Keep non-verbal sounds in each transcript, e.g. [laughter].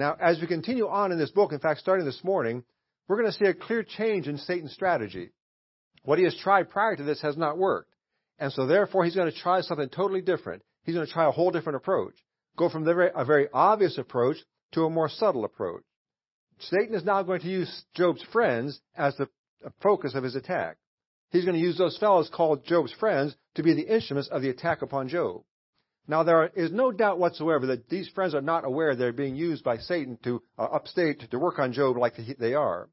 Now, as we continue on in this book, in fact, starting this morning, we're going to see a clear change in Satan's strategy. What he has tried prior to this has not worked. And so therefore he's going to try something totally different. He's going to try a whole different approach. Go from very, a very obvious approach to a more subtle approach. Satan is now going to use Job's friends as the focus of his attack. He's going to use those fellows called Job's friends to be the instruments of the attack upon Job. Now, there is no doubt whatsoever that these friends are not aware they're being used by Satan to uh, upstate to work on Job like they are.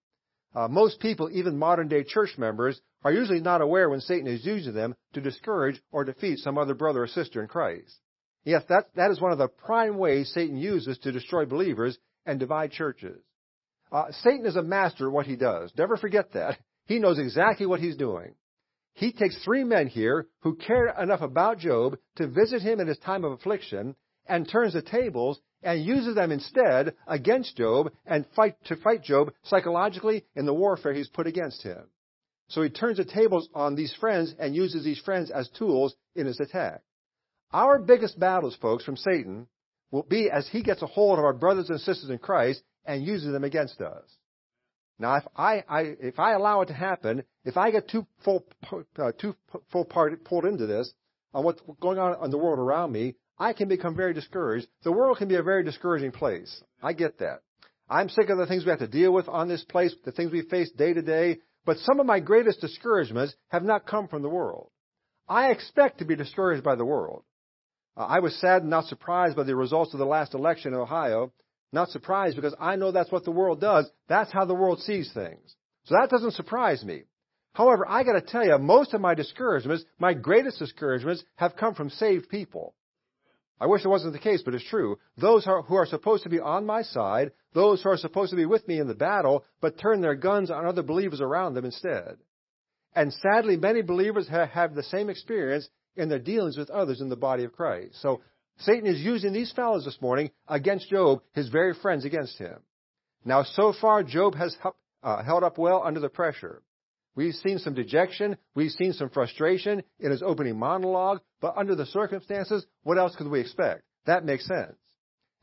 Uh, most people, even modern day church members, are usually not aware when Satan is using them to discourage or defeat some other brother or sister in Christ. Yes, that, that is one of the prime ways Satan uses to destroy believers and divide churches. Uh, Satan is a master at what he does. Never forget that. He knows exactly what he's doing. He takes three men here who care enough about Job to visit him in his time of affliction and turns the tables and uses them instead against Job and fight to fight Job psychologically in the warfare he's put against him. So he turns the tables on these friends and uses these friends as tools in his attack. Our biggest battles, folks, from Satan will be as he gets a hold of our brothers and sisters in Christ and uses them against us. Now, if I, I if I allow it to happen, if I get too full, uh, too full part pulled into this on what's going on in the world around me, I can become very discouraged. The world can be a very discouraging place. I get that. I'm sick of the things we have to deal with on this place, the things we face day to day, but some of my greatest discouragements have not come from the world. I expect to be discouraged by the world. Uh, I was sad and not surprised by the results of the last election in Ohio. Not surprised because I know that's what the world does. That's how the world sees things. So that doesn't surprise me. However, I gotta tell you, most of my discouragements, my greatest discouragements, have come from saved people. I wish it wasn't the case, but it's true. Those who are supposed to be on my side, those who are supposed to be with me in the battle, but turn their guns on other believers around them instead. And sadly, many believers have the same experience in their dealings with others in the body of Christ. So Satan is using these fellows this morning against Job, his very friends against him. Now, so far, Job has uh, held up well under the pressure. We've seen some dejection. We've seen some frustration in his opening monologue. But under the circumstances, what else could we expect? That makes sense.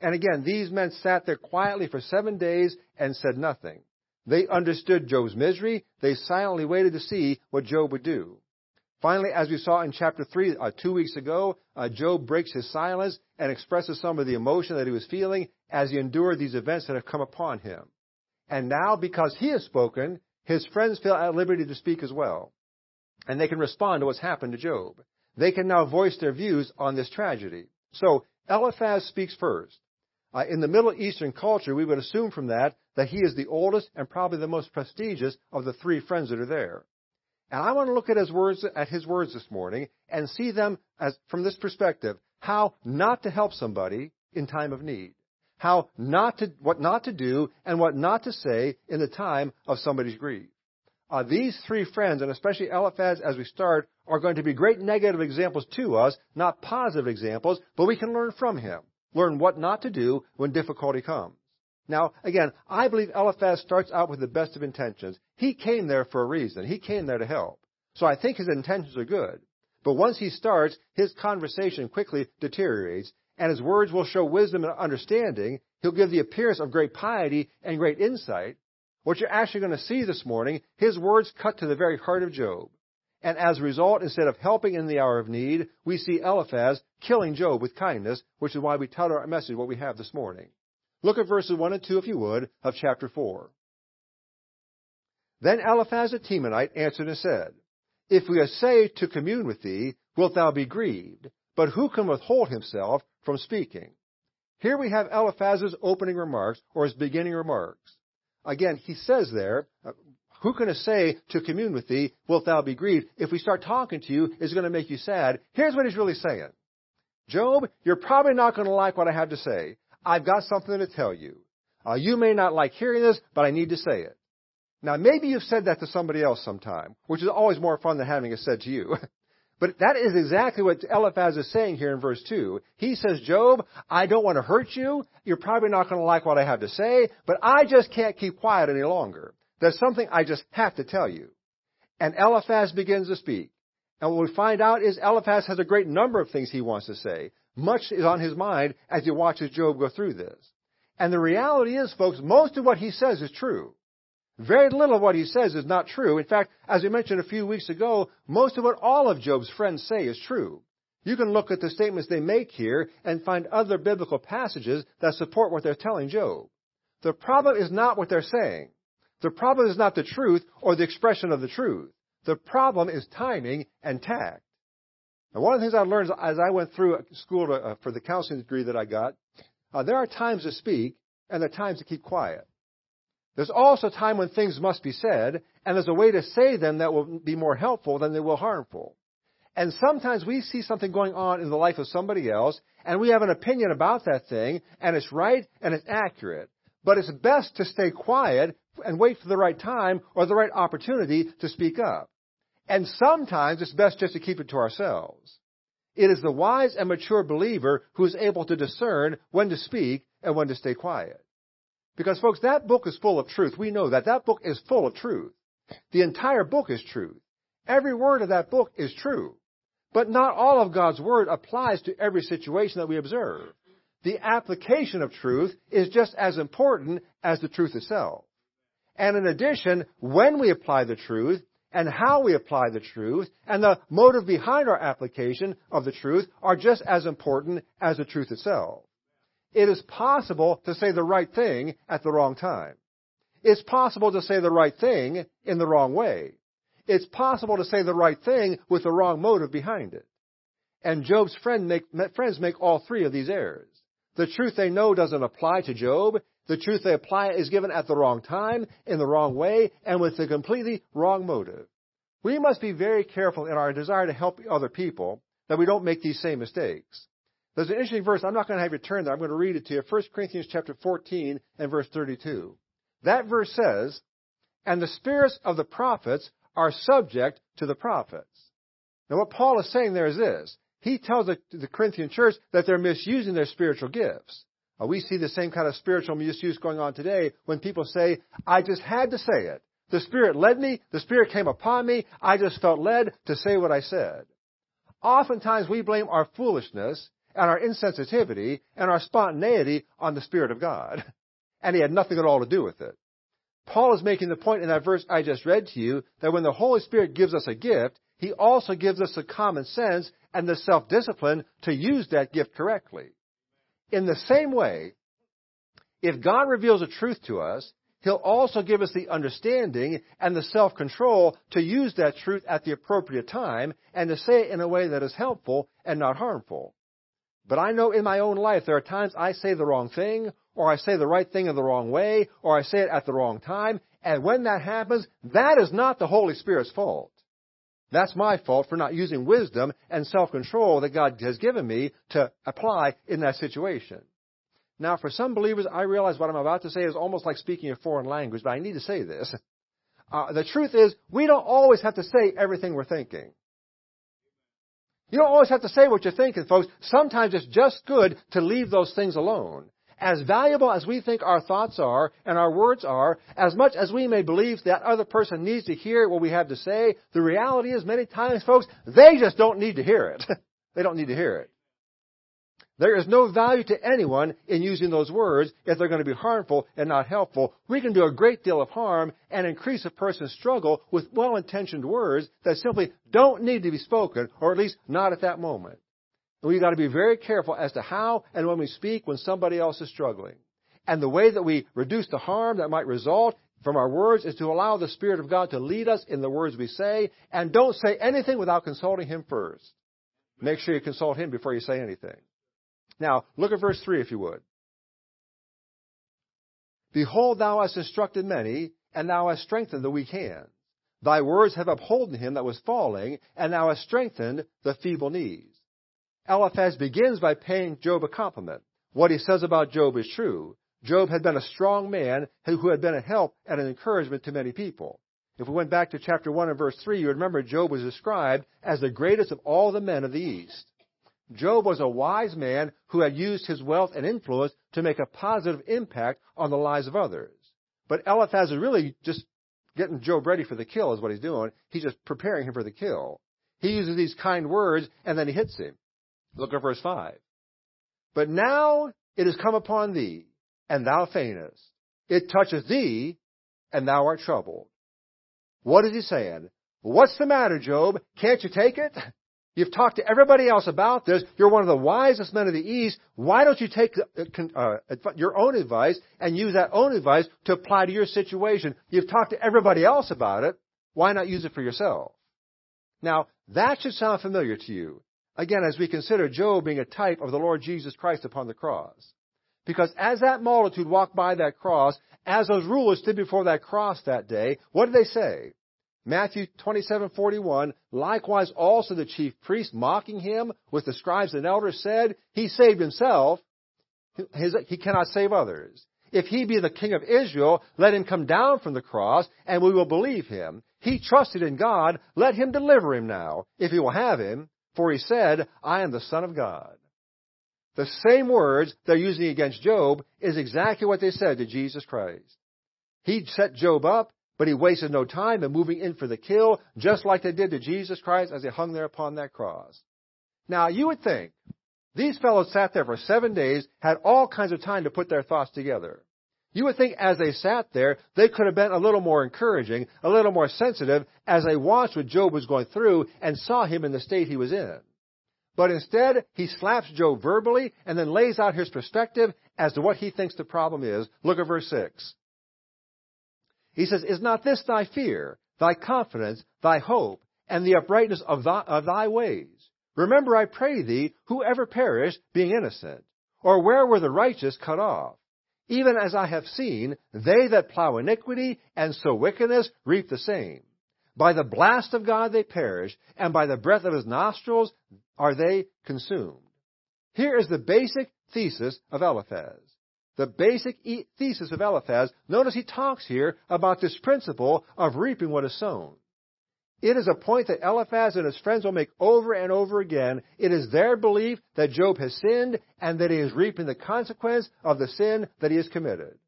And again, these men sat there quietly for seven days and said nothing. They understood Job's misery. They silently waited to see what Job would do. Finally, as we saw in chapter 3 uh, two weeks ago, uh, Job breaks his silence and expresses some of the emotion that he was feeling as he endured these events that have come upon him. And now, because he has spoken, his friends feel at liberty to speak as well. And they can respond to what's happened to Job. They can now voice their views on this tragedy. So, Eliphaz speaks first. Uh, in the Middle Eastern culture, we would assume from that that he is the oldest and probably the most prestigious of the three friends that are there. And I want to look at his words, at his words this morning and see them as, from this perspective, how not to help somebody in time of need. How not to, what not to do and what not to say in the time of somebody's grief. Uh, these three friends, and especially Eliphaz as we start, are going to be great negative examples to us, not positive examples, but we can learn from him. Learn what not to do when difficulty comes. Now, again, I believe Eliphaz starts out with the best of intentions. He came there for a reason. He came there to help. So I think his intentions are good. But once he starts, his conversation quickly deteriorates, and his words will show wisdom and understanding. He'll give the appearance of great piety and great insight. What you're actually going to see this morning, his words cut to the very heart of Job. And as a result, instead of helping in the hour of need, we see Eliphaz killing Job with kindness, which is why we titled our message what we have this morning. Look at verses 1 and 2, if you would, of chapter 4. Then Eliphaz the Temanite answered and said, If we essay to commune with thee, wilt thou be grieved? But who can withhold himself from speaking? Here we have Eliphaz's opening remarks, or his beginning remarks. Again, he says there, uh, who can essay to commune with thee, wilt thou be grieved? If we start talking to you, it's going to make you sad. Here's what he's really saying. Job, you're probably not going to like what I have to say. I've got something to tell you. Uh, you may not like hearing this, but I need to say it. Now, maybe you've said that to somebody else sometime, which is always more fun than having it said to you. [laughs] but that is exactly what Eliphaz is saying here in verse 2. He says, Job, I don't want to hurt you. You're probably not going to like what I have to say, but I just can't keep quiet any longer. There's something I just have to tell you. And Eliphaz begins to speak. And what we find out is Eliphaz has a great number of things he wants to say. Much is on his mind as he watches Job go through this. And the reality is, folks, most of what he says is true. Very little of what he says is not true. In fact, as we mentioned a few weeks ago, most of what all of Job's friends say is true. You can look at the statements they make here and find other biblical passages that support what they're telling Job. The problem is not what they're saying. The problem is not the truth or the expression of the truth. The problem is timing and tact. And one of the things I learned as I went through school to, uh, for the counseling degree that I got, uh, there are times to speak and there are times to keep quiet. There's also a time when things must be said, and there's a way to say them that will be more helpful than they will harmful. And sometimes we see something going on in the life of somebody else, and we have an opinion about that thing, and it's right and it's accurate. But it's best to stay quiet and wait for the right time or the right opportunity to speak up. And sometimes it's best just to keep it to ourselves. It is the wise and mature believer who is able to discern when to speak and when to stay quiet. Because folks, that book is full of truth. We know that. That book is full of truth. The entire book is truth. Every word of that book is true. But not all of God's Word applies to every situation that we observe. The application of truth is just as important as the truth itself. And in addition, when we apply the truth, and how we apply the truth, and the motive behind our application of the truth are just as important as the truth itself. It is possible to say the right thing at the wrong time. It's possible to say the right thing in the wrong way. It's possible to say the right thing with the wrong motive behind it. And Job's friend make, friends make all three of these errors. The truth they know doesn't apply to Job. The truth they apply is given at the wrong time, in the wrong way, and with a completely wrong motive. We must be very careful in our desire to help other people that we don't make these same mistakes. There's an interesting verse. I'm not going to have you turn there. I'm going to read it to you. 1 Corinthians chapter 14 and verse 32. That verse says, And the spirits of the prophets are subject to the prophets. Now what Paul is saying there is this. He tells the, the Corinthian church that they're misusing their spiritual gifts. Uh, we see the same kind of spiritual misuse going on today when people say, I just had to say it. The Spirit led me. The Spirit came upon me. I just felt led to say what I said. Oftentimes we blame our foolishness and our insensitivity and our spontaneity on the Spirit of God. [laughs] And he had nothing at all to do with it. Paul is making the point in that verse I just read to you that when the Holy Spirit gives us a gift, he also gives us the common sense and the self-discipline to use that gift correctly. In the same way, if God reveals a truth to us, He'll also give us the understanding and the self-control to use that truth at the appropriate time and to say it in a way that is helpful and not harmful. But I know in my own life there are times I say the wrong thing, or I say the right thing in the wrong way, or I say it at the wrong time, and when that happens, that is not the Holy Spirit's fault. That's my fault for not using wisdom and self-control that God has given me to apply in that situation. Now, for some believers, I realize what I'm about to say is almost like speaking a foreign language, but I need to say this. Uh, the truth is, we don't always have to say everything we're thinking. You don't always have to say what you're thinking, folks. Sometimes it's just good to leave those things alone. As valuable as we think our thoughts are and our words are, as much as we may believe that other person needs to hear what we have to say, the reality is many times, folks, they just don't need to hear it. [laughs] they don't need to hear it. There is no value to anyone in using those words if they're going to be harmful and not helpful. We can do a great deal of harm and increase a person's struggle with well-intentioned words that simply don't need to be spoken, or at least not at that moment. We've got to be very careful as to how and when we speak when somebody else is struggling. And the way that we reduce the harm that might result from our words is to allow the Spirit of God to lead us in the words we say, and don't say anything without consulting Him first. Make sure you consult Him before you say anything. Now, look at verse 3 if you would. Behold, thou hast instructed many, and thou hast strengthened the weak hands. Thy words have upholden him that was falling, and thou hast strengthened the feeble knees. Eliphaz begins by paying Job a compliment. What he says about Job is true. Job had been a strong man who had been a help and an encouragement to many people. If we went back to chapter 1 and verse 3, you would remember Job was described as the greatest of all the men of the East. Job was a wise man who had used his wealth and influence to make a positive impact on the lives of others. But Eliphaz is really just getting Job ready for the kill is what he's doing. He's just preparing him for the kill. He uses these kind words and then he hits him. Look at verse 5. But now it has come upon thee, and thou faintest. It toucheth thee, and thou art troubled. What is he saying? What's the matter, Job? Can't you take it? You've talked to everybody else about this. You're one of the wisest men of the East. Why don't you take uh, your own advice and use that own advice to apply to your situation? You've talked to everybody else about it. Why not use it for yourself? Now, that should sound familiar to you. Again, as we consider Job being a type of the Lord Jesus Christ upon the cross. Because as that multitude walked by that cross, as those rulers stood before that cross that day, what did they say? Matthew 27:41, likewise also the chief priests mocking him with the scribes and elders said, he saved himself, he cannot save others. If he be the king of Israel, let him come down from the cross and we will believe him. He trusted in God, let him deliver him now, if he will have him, for he said, I am the son of God. The same words they're using against Job is exactly what they said to Jesus Christ. He set Job up but he wasted no time in moving in for the kill, just like they did to Jesus Christ as he hung there upon that cross. Now, you would think these fellows sat there for seven days, had all kinds of time to put their thoughts together. You would think as they sat there, they could have been a little more encouraging, a little more sensitive as they watched what Job was going through and saw him in the state he was in. But instead, he slaps Job verbally and then lays out his perspective as to what he thinks the problem is. Look at verse 6. He says, Is not this thy fear, thy confidence, thy hope, and the uprightness of thy, of thy ways? Remember, I pray thee, whoever perished, being innocent? Or where were the righteous cut off? Even as I have seen, they that plow iniquity and sow wickedness reap the same. By the blast of God they perish, and by the breath of his nostrils are they consumed. Here is the basic thesis of Eliphaz the basic thesis of Eliphaz, notice he talks here about this principle of reaping what is sown. It is a point that Eliphaz and his friends will make over and over again. It is their belief that Job has sinned and that he is reaping the consequence of the sin that he has committed.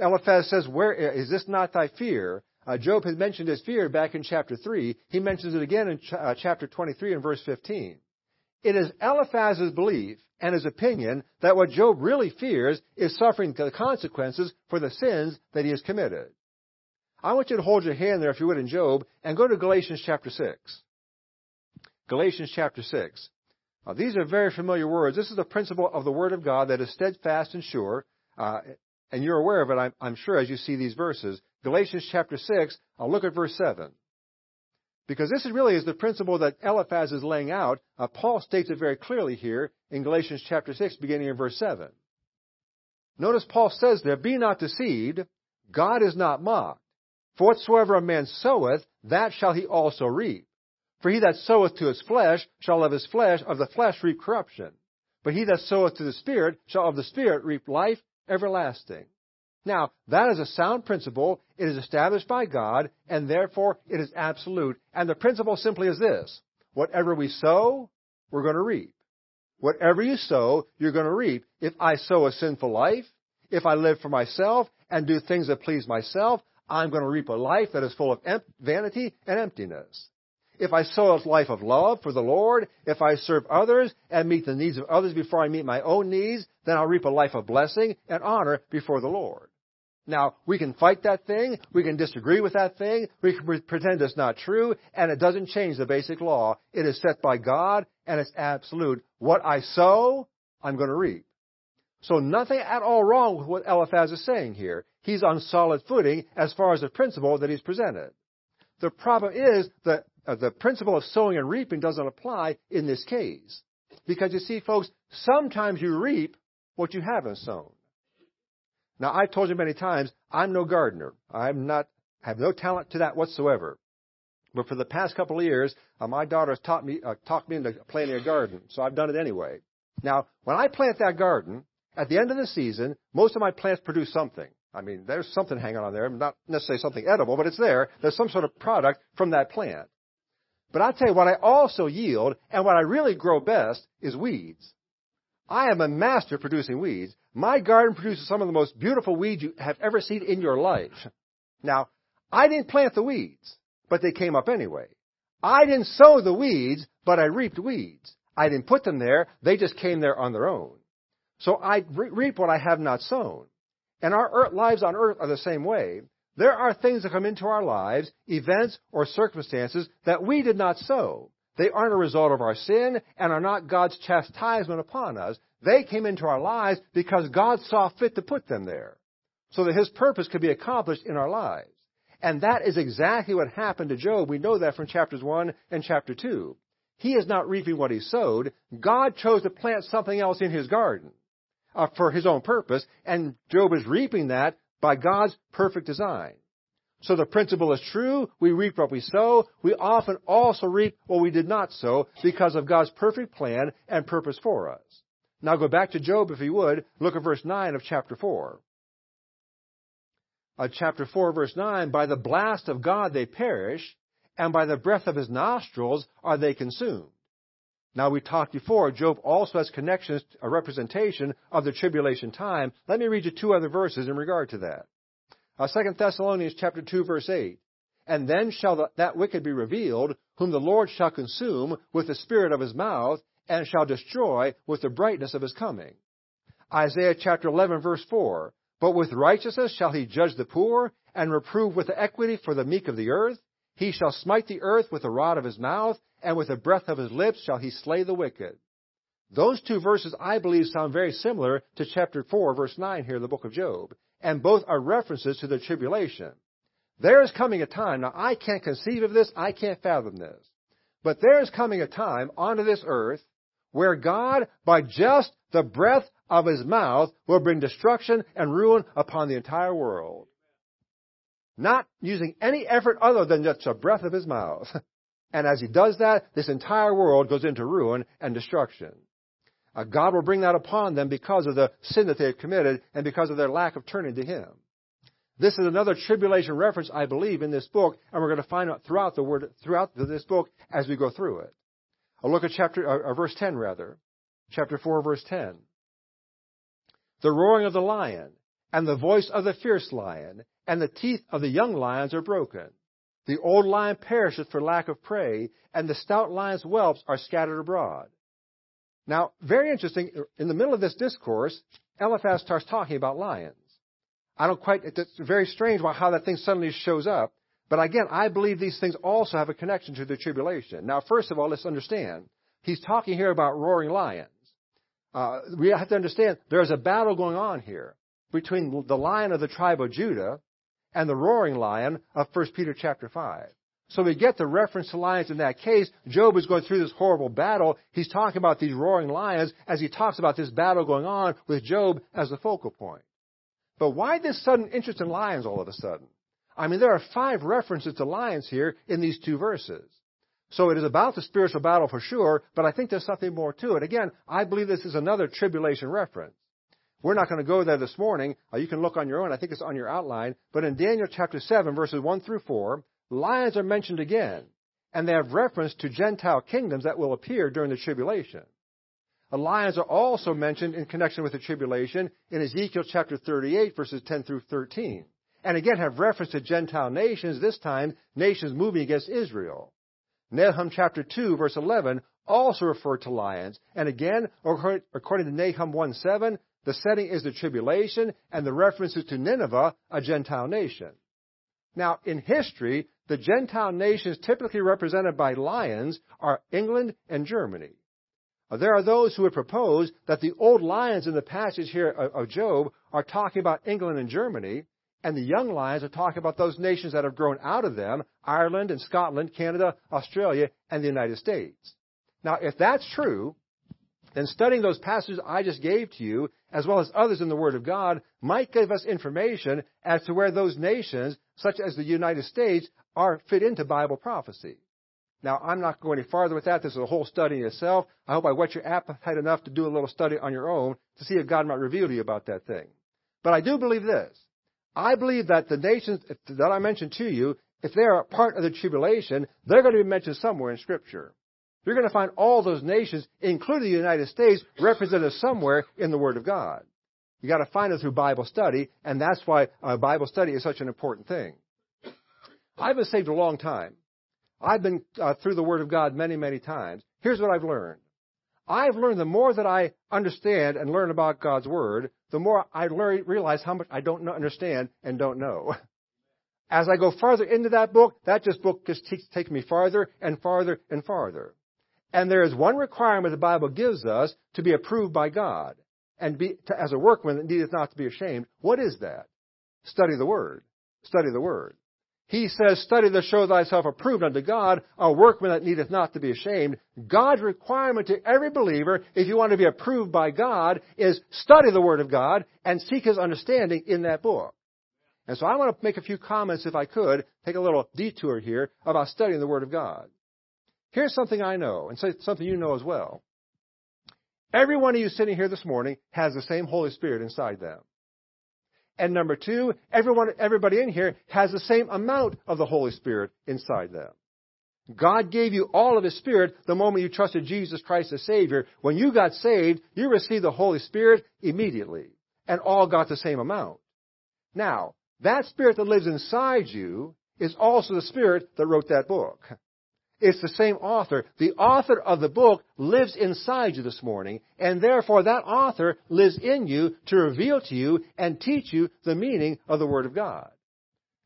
Eliphaz says, Where is this not thy fear? Uh, Job has mentioned his fear back in chapter 3. He mentions it again in ch- uh, chapter 23 and verse 15. It is Eliphaz's belief and his opinion that what Job really fears is suffering the consequences for the sins that he has committed. I want you to hold your hand there, if you would, in Job, and go to Galatians chapter 6. Galatians chapter 6. Now, these are very familiar words. This is the principle of the Word of God that is steadfast and sure. Uh, and you're aware of it, I'm, I'm sure, as you see these verses. Galatians chapter 6, I'll look at verse 7. Because this really is the principle that Eliphaz is laying out. Uh, Paul states it very clearly here in Galatians chapter 6, beginning in verse 7. Notice Paul says there, Be not deceived, God is not mocked. For whatsoever a man soweth, that shall he also reap. For he that soweth to his flesh shall of his flesh, of the flesh reap corruption. But he that soweth to the Spirit shall of the Spirit reap life everlasting. Now, that is a sound principle. It is established by God, and therefore it is absolute. And the principle simply is this. Whatever we sow, we're going to reap. Whatever you sow, you're going to reap. If I sow a sinful life, if I live for myself and do things that please myself, I'm going to reap a life that is full of vanity and emptiness. If I sow a life of love for the Lord, if I serve others and meet the needs of others before I meet my own needs, then I'll reap a life of blessing and honor before the Lord. Now, we can fight that thing, we can disagree with that thing, we can pretend it's not true, and it doesn't change the basic law. It is set by God, and it's absolute. What I sow, I'm going to reap. So nothing at all wrong with what Eliphaz is saying here. He's on solid footing as far as the principle that he's presented. The problem is that uh, the principle of sowing and reaping doesn't apply in this case. Because you see, folks, sometimes you reap what you haven't sown. Now, I've told you many times, I'm no gardener. I'm not, have no talent to that whatsoever. But for the past couple of years, uh, my daughter has taught me, uh, talked me into planting a garden. So I've done it anyway. Now, when I plant that garden, at the end of the season, most of my plants produce something. I mean, there's something hanging on there, not necessarily something edible, but it's there. There's some sort of product from that plant. But I'll tell you what I also yield, and what I really grow best, is weeds. I am a master producing weeds. My garden produces some of the most beautiful weeds you have ever seen in your life. Now, I didn't plant the weeds, but they came up anyway. I didn't sow the weeds, but I reaped weeds. I didn't put them there, they just came there on their own. So I reap what I have not sown. And our lives on earth are the same way. There are things that come into our lives, events or circumstances that we did not sow. They aren't a result of our sin and are not God's chastisement upon us. They came into our lives because God saw fit to put them there so that His purpose could be accomplished in our lives. And that is exactly what happened to Job. We know that from chapters 1 and chapter 2. He is not reaping what he sowed. God chose to plant something else in his garden uh, for his own purpose, and Job is reaping that by God's perfect design. So the principle is true. We reap what we sow. We often also reap what we did not sow because of God's perfect plan and purpose for us. Now go back to Job if you would. Look at verse 9 of chapter 4. Uh, chapter 4 verse 9, by the blast of God they perish, and by the breath of his nostrils are they consumed. Now we talked before, Job also has connections, a representation of the tribulation time. Let me read you two other verses in regard to that. Uh, 2 Thessalonians chapter 2 verse 8. And then shall the, that wicked be revealed, whom the Lord shall consume with the spirit of his mouth, and shall destroy with the brightness of his coming. Isaiah chapter 11 verse 4. But with righteousness shall he judge the poor, and reprove with equity for the meek of the earth. He shall smite the earth with the rod of his mouth, and with the breath of his lips shall he slay the wicked. Those two verses, I believe, sound very similar to chapter 4, verse 9 here in the book of Job, and both are references to the tribulation. There is coming a time, now I can't conceive of this, I can't fathom this, but there is coming a time onto this earth where God, by just the breath of his mouth, will bring destruction and ruin upon the entire world not using any effort other than just a breath of his mouth. [laughs] And as he does that, this entire world goes into ruin and destruction. Uh, God will bring that upon them because of the sin that they have committed and because of their lack of turning to Him. This is another tribulation reference, I believe, in this book, and we're going to find out throughout the word, throughout this book as we go through it. I'll look at chapter, uh, uh verse 10 rather. Chapter 4, verse 10. The roaring of the lion and the voice of the fierce lion and the teeth of the young lions are broken. The old lion perisheth for lack of prey, and the stout lion's whelps are scattered abroad. Now, very interesting, in the middle of this discourse, Eliphaz starts talking about lions. I don't quite, it's very strange how that thing suddenly shows up, but again, I believe these things also have a connection to the tribulation. Now, first of all, let's understand, he's talking here about roaring lions. Uh, we have to understand there's a battle going on here between the lion of the tribe of Judah and the roaring lion of 1 Peter chapter 5. So we get the reference to lions in that case. Job is going through this horrible battle. He's talking about these roaring lions as he talks about this battle going on with Job as the focal point. But why this sudden interest in lions all of a sudden? I mean, there are five references to lions here in these two verses. So it is about the spiritual battle for sure, but I think there's something more to it. Again, I believe this is another tribulation reference. We're not going to go there this morning. Uh, you can look on your own. I think it's on your outline. But in Daniel chapter 7, verses 1 through 4, lions are mentioned again. And they have reference to Gentile kingdoms that will appear during the tribulation. The lions are also mentioned in connection with the tribulation in Ezekiel chapter 38, verses 10 through 13. And again have reference to Gentile nations, this time nations moving against Israel. Nahum chapter 2, verse 11, also refer to lions. And again, according to Nahum 1 7, the setting is the tribulation, and the references to Nineveh, a Gentile nation. Now, in history, the Gentile nations typically represented by lions are England and Germany. Uh, there are those who would propose that the old lions in the passage here of Job are talking about England and Germany, and the young lions are talking about those nations that have grown out of them, Ireland and Scotland, Canada, Australia, and the United States. Now, if that's true, then studying those passages I just gave to you, as well as others in the Word of God, might give us information as to where those nations, such as the United States, are fit into Bible prophecy. Now, I'm not going any farther with that. This is a whole study in itself. I hope I whet your appetite enough to do a little study on your own to see if God might reveal to you about that thing. But I do believe this. I believe that the nations that I mentioned to you, if they are part of the tribulation, they're going to be mentioned somewhere in Scripture. You're going to find all those nations, including the United States, represented somewhere in the Word of God. You got to find it through Bible study, and that's why uh, Bible study is such an important thing. I've been saved a long time. I've been uh, through the Word of God many, many times. Here's what I've learned. I've learned the more that I understand and learn about God's Word, the more I learn, realize how much I don't understand and don't know. As I go farther into that book, that just book just takes me farther and farther and farther. And there is one requirement the Bible gives us to be approved by God and be to, as a workman that needeth not to be ashamed. What is that? Study the Word. Study the Word. He says, Study to show thyself approved unto God, a workman that needeth not to be ashamed. God's requirement to every believer, if you want to be approved by God, is study the Word of God and seek His understanding in that book. And so I want to make a few comments, if I could, take a little detour here about studying the Word of God. Here's something I know, and something you know as well. Every one of you sitting here this morning has the same Holy Spirit inside them. And number two, everyone, everybody in here has the same amount of the Holy Spirit inside them. God gave you all of His Spirit the moment you trusted Jesus Christ as Savior. When you got saved, you received the Holy Spirit immediately. And all got the same amount. Now, that Spirit that lives inside you is also the Spirit that wrote that book. It's the same author. The author of the book lives inside you this morning, and therefore that author lives in you to reveal to you and teach you the meaning of the Word of God.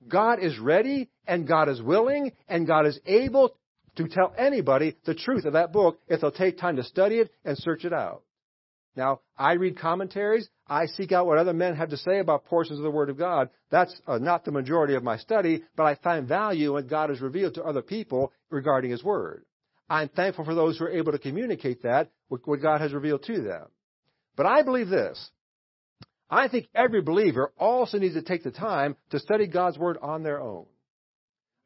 God is ready, and God is willing, and God is able to tell anybody the truth of that book if they'll take time to study it and search it out. Now, I read commentaries. I seek out what other men have to say about portions of the Word of God. That's uh, not the majority of my study, but I find value when God has revealed to other people regarding His Word. I'm thankful for those who are able to communicate that, what God has revealed to them. But I believe this. I think every believer also needs to take the time to study God's Word on their own.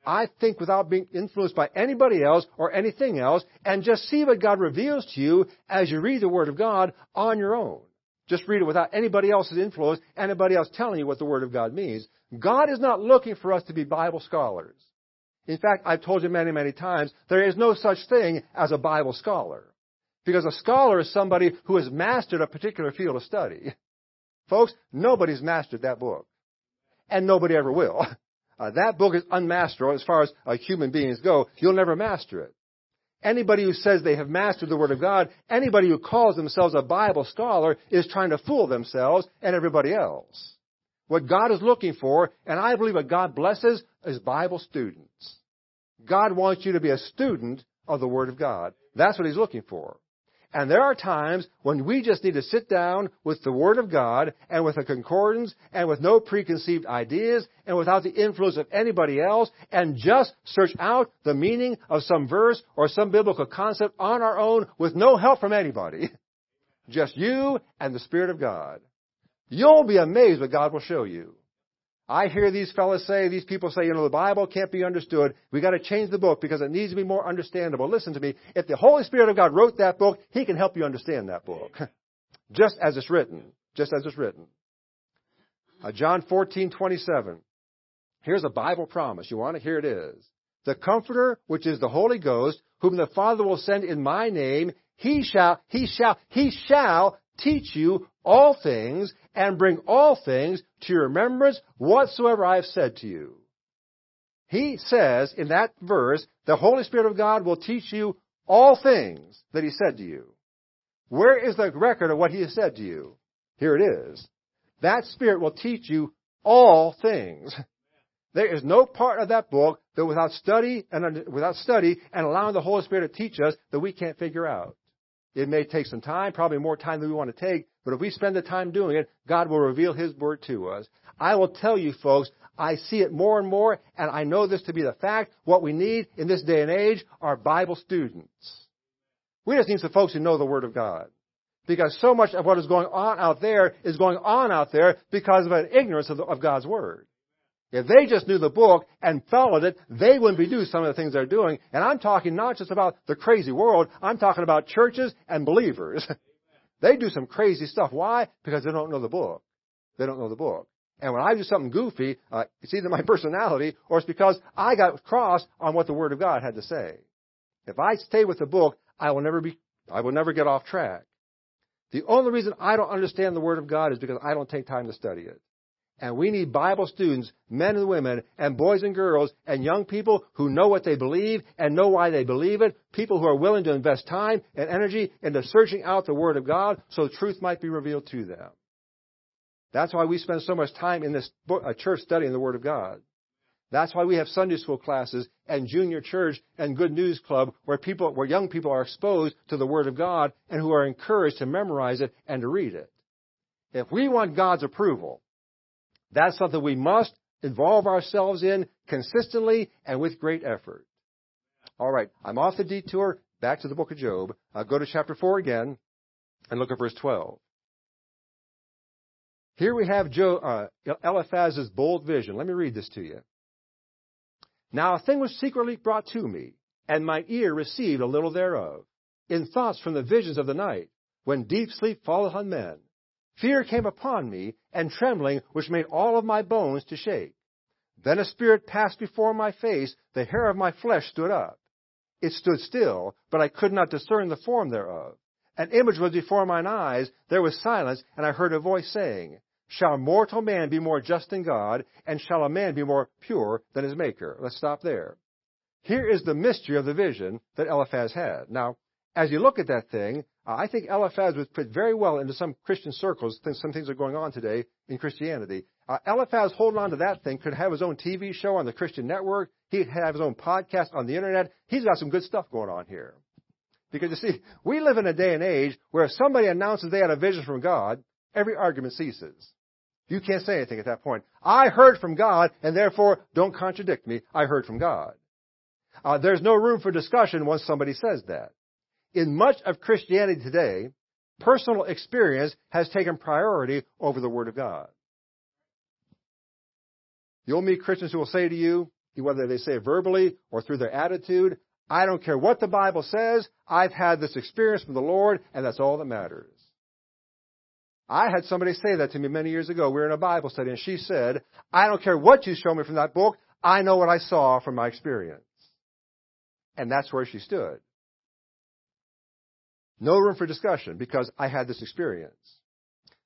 I think without being influenced by anybody else or anything else, and just see what God reveals to you as you read the Word of God on your own. Just read it without anybody else's influence, anybody else telling you what the Word of God means. God is not looking for us to be Bible scholars. In fact, I've told you many, many times, there is no such thing as a Bible scholar. Because a scholar is somebody who has mastered a particular field of study. [laughs] Folks, nobody's mastered that book. And nobody ever will. [laughs] Uh, that book is unmasterable as far as uh, human beings go. You'll never master it. Anybody who says they have mastered the Word of God, anybody who calls themselves a Bible scholar is trying to fool themselves and everybody else. What God is looking for, and I believe what God blesses, is Bible students. God wants you to be a student of the Word of God. That's what He's looking for. And there are times when we just need to sit down with the Word of God and with a concordance and with no preconceived ideas and without the influence of anybody else and just search out the meaning of some verse or some biblical concept on our own with no help from anybody. [laughs] Just you and the Spirit of God. You'll be amazed what God will show you. I hear these fellows say, these people say, you know, the Bible can't be understood. We got to change the book because it needs to be more understandable. Listen to me. If the Holy Spirit of God wrote that book, He can help you understand that book. [laughs] Just as it's written. Just as it's written. Uh, John 14, 27. Here's a Bible promise. You want it? Here it is. The Comforter, which is the Holy Ghost, whom the Father will send in my name, he shall, he shall, he shall teach you all things and bring all things to your remembrance whatsoever I have said to you. He says in that verse, the Holy Spirit of God will teach you all things that He said to you. Where is the record of what He has said to you? Here it is. That Spirit will teach you all things. There is no part of that book that without study and without study and allowing the Holy Spirit to teach us that we can't figure out. It may take some time, probably more time than we want to take, but if we spend the time doing it, God will reveal His Word to us. I will tell you folks, I see it more and more, and I know this to be the fact. What we need in this day and age are Bible students. We just need some folks who know the Word of God. Because so much of what is going on out there is going on out there because of an ignorance of, the, of God's Word. If they just knew the book and followed it, they wouldn't be doing some of the things they're doing. And I'm talking not just about the crazy world, I'm talking about churches and believers. [laughs] they do some crazy stuff. Why? Because they don't know the book. They don't know the book. And when I do something goofy, uh, it's either my [laughs] personality or it's because I got cross on what the Word of God had to say. If I stay with the book, I will never be, I will never get off track. The only reason I don't understand the Word of God is because I don't take time to study it. And we need Bible students, men and women, and boys and girls, and young people who know what they believe and know why they believe it. People who are willing to invest time and energy into searching out the Word of God so truth might be revealed to them. That's why we spend so much time in this book, church studying the Word of God. That's why we have Sunday school classes and junior church and good news club where people, where young people are exposed to the Word of God and who are encouraged to memorize it and to read it. If we want God's approval, that's something we must involve ourselves in consistently and with great effort. All right, I'm off the detour. Back to the book of Job. I'll go to chapter 4 again and look at verse 12. Here we have uh, Eliphaz's bold vision. Let me read this to you. Now a thing was secretly brought to me, and my ear received a little thereof, in thoughts from the visions of the night, when deep sleep falleth on men. Fear came upon me, and trembling, which made all of my bones to shake. Then a spirit passed before my face, the hair of my flesh stood up. It stood still, but I could not discern the form thereof. An image was before mine eyes, there was silence, and I heard a voice saying, Shall mortal man be more just than God, and shall a man be more pure than his maker? Let's stop there. Here is the mystery of the vision that Eliphaz had. Now, as you look at that thing, uh, I think Eliphaz would fit very well into some Christian circles. Some things are going on today in Christianity. Uh, Eliphaz holding on to that thing could have his own TV show on the Christian network. He'd have his own podcast on the internet. He's got some good stuff going on here. Because you see, we live in a day and age where if somebody announces they had a vision from God, every argument ceases. You can't say anything at that point. I heard from God, and therefore don't contradict me. I heard from God. Uh, there's no room for discussion once somebody says that. In much of Christianity today, personal experience has taken priority over the Word of God. You'll meet Christians who will say to you, whether they say it verbally or through their attitude, I don't care what the Bible says, I've had this experience from the Lord, and that's all that matters. I had somebody say that to me many years ago. We were in a Bible study, and she said, I don't care what you show me from that book, I know what I saw from my experience. And that's where she stood. No room for discussion because I had this experience.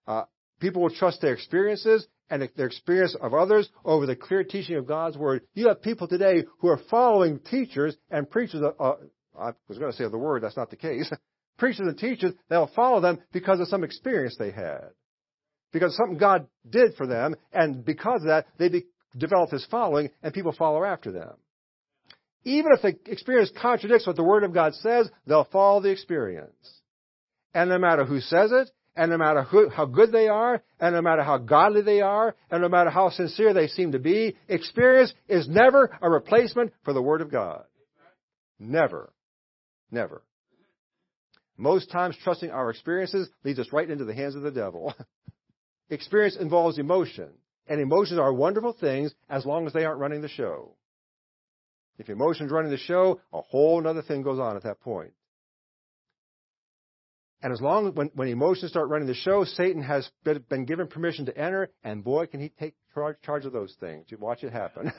Uh, people will trust their experiences and their experience of others over the clear teaching of God's Word. You have people today who are following teachers and preachers. Of, uh, I was going to say of the Word, that's not the case. [laughs] preachers and teachers, they'll follow them because of some experience they had. Because something God did for them, and because of that, they develop this following, and people follow after them. Even if the experience contradicts what the Word of God says, they'll follow the experience. And no matter who says it, and no matter who, how good they are, and no matter how godly they are, and no matter how sincere they seem to be, experience is never a replacement for the Word of God. Never. Never. Most times, trusting our experiences leads us right into the hands of the devil. [laughs] experience involves emotion, and emotions are wonderful things as long as they aren't running the show. If emotion's running the show, a whole other thing goes on at that point. And as long as when, when emotions start running the show, Satan has been, given permission to enter, and boy, can he take charge, charge of those things. You watch it happen.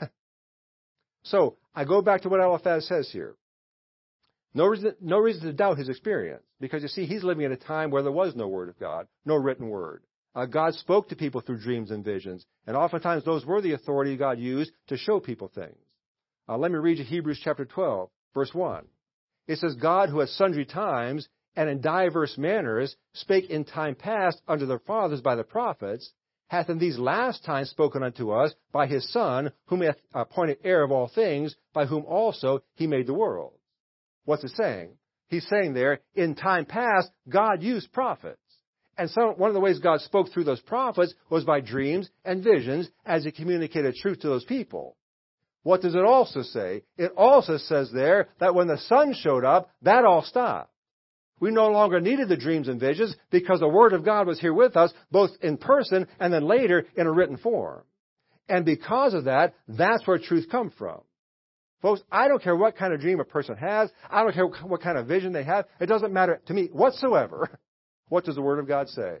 [laughs] so I go back to what Eliphaz says here. No reason, no reason to doubt his experience, because you see, he's living in a time where there was no word of God, no written word. Uh, God spoke to people through dreams and visions, and oftentimes those were the authority God used to show people things. Uh, let me read you Hebrews chapter 12, verse 1. It says, God who at sundry times and in divers manners spake in time past unto the fathers by the prophets, hath in these last times spoken unto us by his Son, whom he hath appointed heir of all things, by whom also he made the world. What's it saying? He's saying there, in time past, God used prophets. And so one of the ways God spoke through those prophets was by dreams and visions as he communicated truth to those people. What does it also say? It also says there that when the Son showed up, that all stopped. We no longer needed the dreams and visions because the Word of God was here with us, both in person and then later in a written form. And because of that, that's where truth comes from. Folks, I don't care what kind of dream a person has. I don't care what kind of vision they have. It doesn't matter to me whatsoever. [laughs] What does the Word of God say?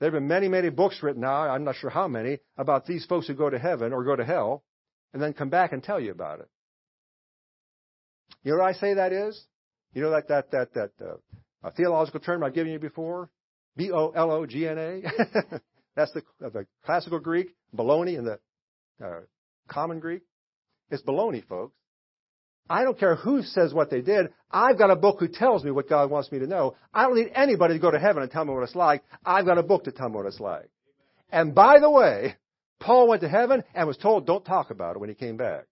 There have been many, many books written now, I'm not sure how many, about these folks who go to heaven or go to hell and then come back and tell you about it. You know what I say that is? You know that that that that uh, theological term I've given you before? B O L O G N A. [laughs] That's the, uh, the classical Greek, baloney in the uh, common Greek. It's baloney, folks. I don't care who says what they did. I've got a book who tells me what God wants me to know. I don't need anybody to go to heaven and tell me what it's like. I've got a book to tell me what it's like. And by the way, Paul went to heaven and was told don't talk about it when he came back.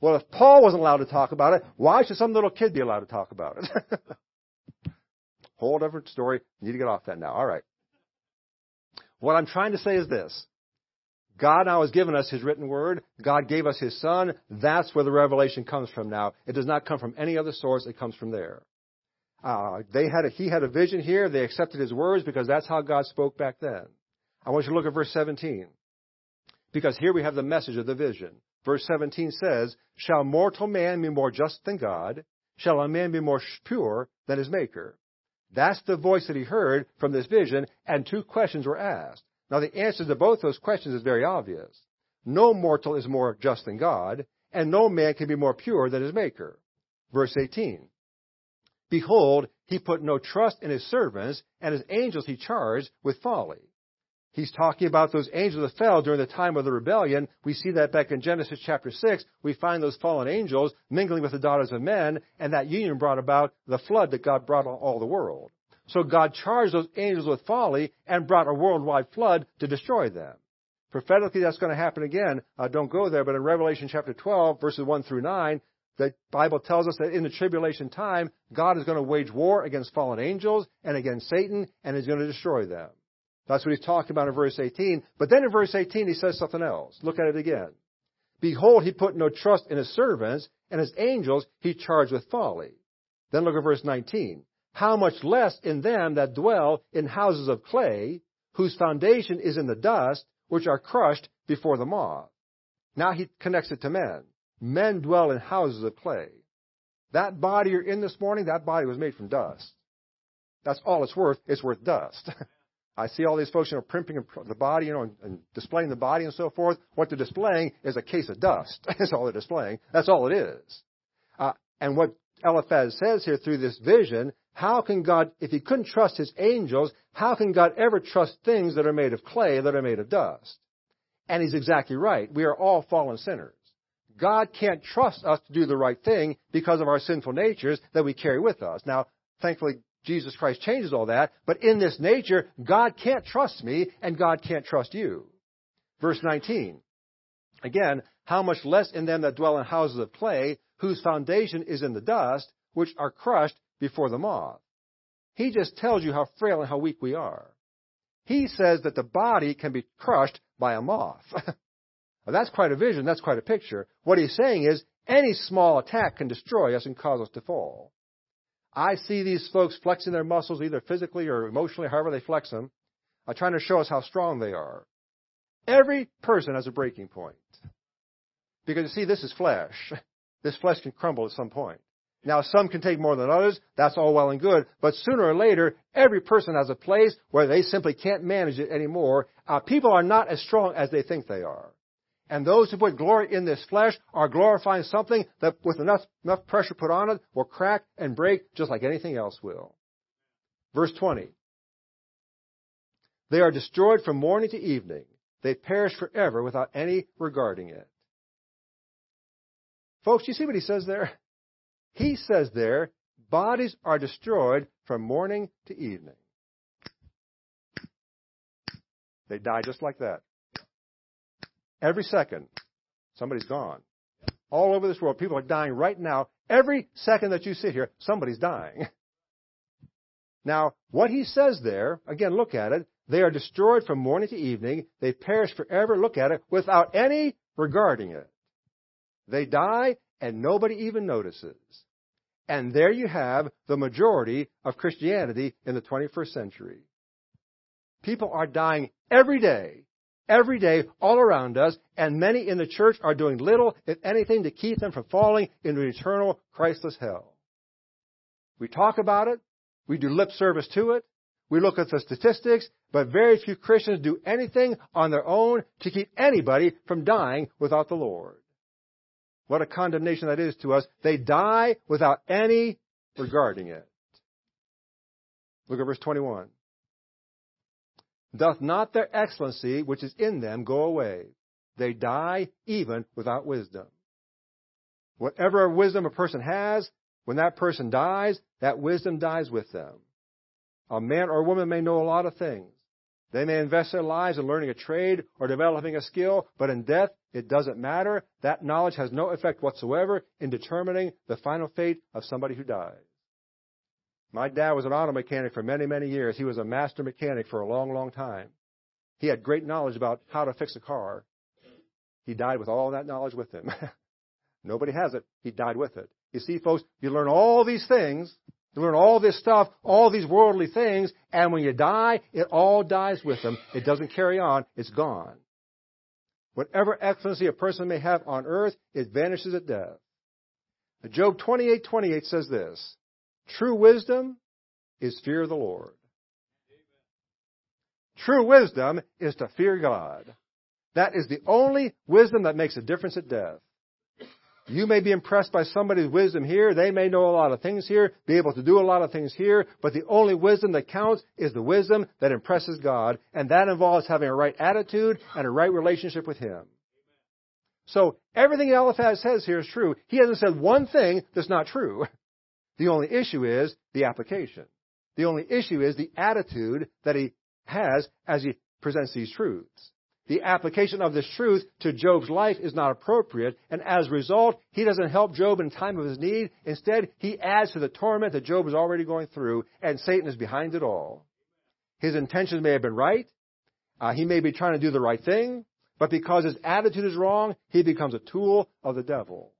Well, if Paul wasn't allowed to talk about it, why should some little kid be allowed to talk about it? [laughs] Whole different story. Need to get off that now. All right. What I'm trying to say is this. God now has given us His written word. God gave us His Son. That's where the revelation comes from now. It does not come from any other source. It comes from there. Uh, they had a, he had a vision here. They accepted His words because that's how God spoke back then. I want you to look at verse 17. Because here we have the message of the vision. Verse 17 says, Shall mortal man be more just than God? Shall a man be more pure than his maker? That's the voice that he heard from this vision, and two questions were asked. Now, the answer to both those questions is very obvious. No mortal is more just than God, and no man can be more pure than his Maker. Verse 18. Behold, he put no trust in his servants, and his angels he charged with folly. He's talking about those angels that fell during the time of the rebellion. We see that back in Genesis chapter 6. We find those fallen angels mingling with the daughters of men, and that union brought about the flood that God brought on all the world. So God charged those angels with folly and brought a worldwide flood to destroy them. Prophetically, that's going to happen again. Uh, don't go there, but in Revelation chapter 12, verses 1 through 9, the Bible tells us that in the tribulation time, God is going to wage war against fallen angels and against Satan, and is going to destroy them. That's what he's talking about in verse 18. But then in verse 18, he says something else. Look at it again. Behold, he put no trust in his servants, and his angels he charged with folly. Then look at verse 19. How much less in them that dwell in houses of clay, whose foundation is in the dust, which are crushed before the moth. Now he connects it to men. Men dwell in houses of clay. That body you're in this morning, that body was made from dust. That's all it's worth. It's worth dust. [laughs] I see all these folks, you know, primping the body, you know, and, and, displaying the body and so forth. What they're displaying is a case of dust. [laughs] That's all they're displaying. That's all it is. Uh, and what Eliphaz says here through this vision, how can God, if he couldn't trust his angels, how can God ever trust things that are made of clay, that are made of dust? And he's exactly right. We are all fallen sinners. God can't trust us to do the right thing because of our sinful natures that we carry with us. Now, thankfully, Jesus Christ changes all that, but in this nature, God can't trust me and God can't trust you. Verse 19. Again, how much less in them that dwell in houses of clay, whose foundation is in the dust, which are crushed before the moth. He just tells you how frail and how weak we are. He says that the body can be crushed by a moth. [laughs] well, that's quite a vision. That's quite a picture. What he's saying is any small attack can destroy us and cause us to fall. I see these folks flexing their muscles either physically or emotionally, however they flex them, uh, trying to show us how strong they are. Every person has a breaking point. Because you see, this is flesh. [laughs] This flesh can crumble at some point. Now, some can take more than others. That's all well and good. But sooner or later, every person has a place where they simply can't manage it anymore. Uh, people are not as strong as they think they are. And those who put glory in this flesh are glorifying something that with enough, enough pressure put on it will crack and break just like anything else will. Verse 20. They are destroyed from morning to evening. They perish forever without any regarding it. Folks, you see what he says there? He says there, bodies are destroyed from morning to evening. They die just like that. Every second, somebody's gone. All over this world, people are dying right now. Every second that you sit here, somebody's dying. [laughs] Now, what he says there, again, look at it. They are destroyed from morning to evening. They perish forever. Look at it without any regarding it. They die and nobody even notices. And there you have the majority of Christianity in the 21st century. People are dying every day, every day, all around us, and many in the church are doing little, if anything, to keep them from falling into eternal, Christless hell. We talk about it, we do lip service to it, we look at the statistics, but very few Christians do anything on their own to keep anybody from dying without the Lord. What a condemnation that is to us. They die without any regarding it. Look at verse 21. Doth not their excellency which is in them go away. They die even without wisdom. Whatever wisdom a person has, when that person dies, that wisdom dies with them. A man or a woman may know a lot of things. They may invest their lives in learning a trade or developing a skill, but in death, it doesn't matter. That knowledge has no effect whatsoever in determining the final fate of somebody who dies. My dad was an auto mechanic for many, many years. He was a master mechanic for a long, long time. He had great knowledge about how to fix a car. He died with all that knowledge with him. [laughs] Nobody has it. He died with it. You see, folks, you learn all these things, you learn all this stuff, all these worldly things, and when you die, it all dies with them. It doesn't carry on. It's gone. Whatever excellency a person may have on earth, it vanishes at death. Job 28:28 says this: True wisdom is fear of the Lord. True wisdom is to fear God. That is the only wisdom that makes a difference at death. You may be impressed by somebody's wisdom here. They may know a lot of things here, be able to do a lot of things here, but the only wisdom that counts is the wisdom that impresses God, and that involves having a right attitude and a right relationship with Him. So everything Eliphaz says here is true. He hasn't said one thing that's not true. [laughs] The only issue is the application. The only issue is the attitude that he has as he presents these truths. The application of this truth to Job's life is not appropriate, and as a result, he doesn't help Job in time of his need. Instead, he adds to the torment that Job is already going through, and Satan is behind it all. His intentions may have been right. Uh, he may be trying to do the right thing, but because his attitude is wrong, he becomes a tool of the devil.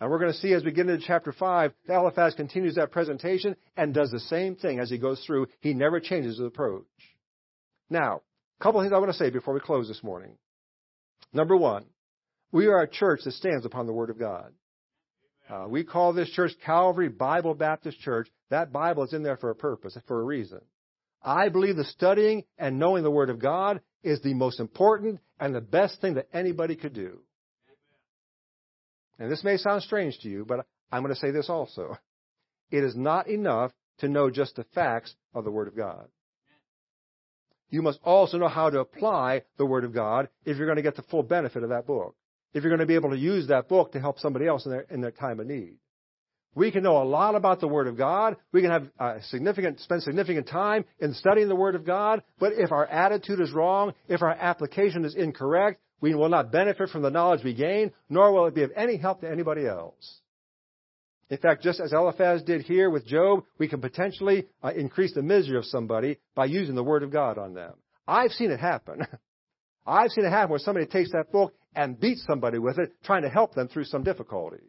And we're going to see as we get into chapter 5, Eliphaz continues that presentation and does the same thing as he goes through. He never changes his approach. Now, a couple of things I want to say before we close this morning. Number one, we are a church that stands upon the Word of God. Uh, we call this church Calvary Bible Baptist Church. That Bible is in there for a purpose, for a reason. I believe the studying and knowing the Word of God is the most important and the best thing that anybody could do. And this may sound strange to you, but I'm going to say this also. It is not enough to know just the facts of the Word of God. You must also know how to apply the Word of God if you're going to get the full benefit of that book. If you're going to be able to use that book to help somebody else in their, in their time of need. We can know a lot about the Word of God. We can have uh, significant, spend significant time in studying the Word of God. But if our attitude is wrong, if our application is incorrect, we will not benefit from the knowledge we gain, nor will it be of any help to anybody else. In fact, just as Eliphaz did here with Job, we can potentially uh, increase the misery of somebody by using the Word of God on them. I've seen it happen. [laughs] I've seen it happen where somebody takes that book and beats somebody with it, trying to help them through some difficulty.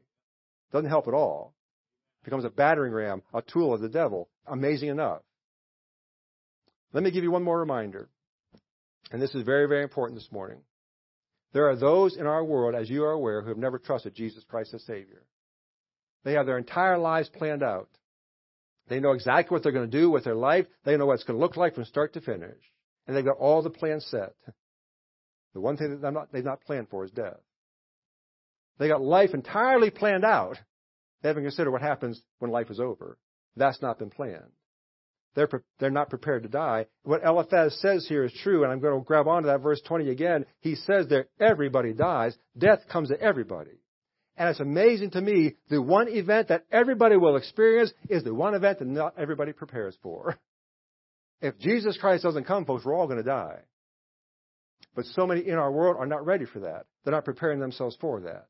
Doesn't help at all. Becomes a battering ram, a tool of the devil. Amazing enough. Let me give you one more reminder. And this is very, very important this morning. There are those in our world, as you are aware, who have never trusted Jesus Christ as Savior. They have their entire lives planned out. They know exactly what they're going to do with their life. They know what it's going to look like from start to finish. And they've got all the plans set. The one thing that not, they've not planned for is death. They got life entirely planned out. They haven't considered what happens when life is over. That's not been planned. They're, they're not prepared to die. What Eliphaz says here is true, and I'm going to grab onto that verse 20 again. He says that everybody dies. Death comes to everybody. And it's amazing to me, the one event that everybody will experience is the one event that not everybody prepares for. [laughs] If Jesus Christ doesn't come, folks, we're all going to die. But so many in our world are not ready for that. They're not preparing themselves for that.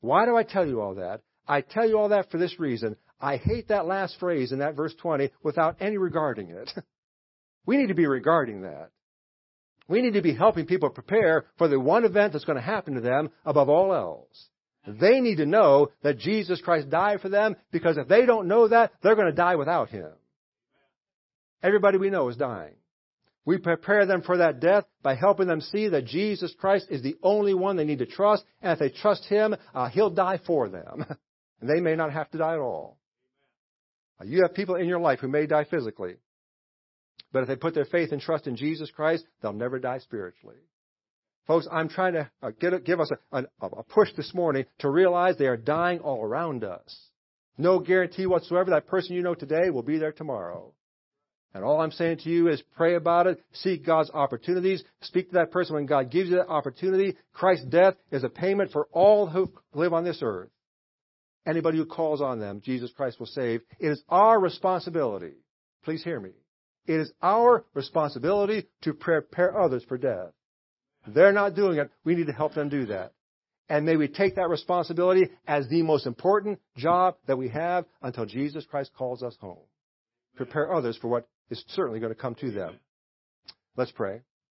Why do I tell you all that? I tell you all that for this reason. I hate that last phrase in that verse 20 without any regarding it. [laughs] we need to be regarding that. We need to be helping people prepare for the one event that's going to happen to them above all else. They need to know that Jesus Christ died for them because if they don't know that, they're going to die without Him. Everybody we know is dying. We prepare them for that death by helping them see that Jesus Christ is the only one they need to trust, and if they trust Him, uh, He'll die for them. [laughs] and they may not have to die at all. You have people in your life who may die physically, but if they put their faith and trust in Jesus Christ, they'll never die spiritually. Folks, I'm trying to uh, get, give us a, a, a push this morning to realize they are dying all around us. No guarantee whatsoever that person you know today will be there tomorrow. And all I'm saying to you is pray about it, seek God's opportunities, speak to that person when God gives you that opportunity. Christ's death is a payment for all who live on this earth. Anybody who calls on them, Jesus Christ will save. It is our responsibility. Please hear me. It is our responsibility to prepare others for death. They're not doing it. We need to help them do that. And may we take that responsibility as the most important job that we have until Jesus Christ calls us home. Prepare others for what is certainly going to come to them. Let's pray.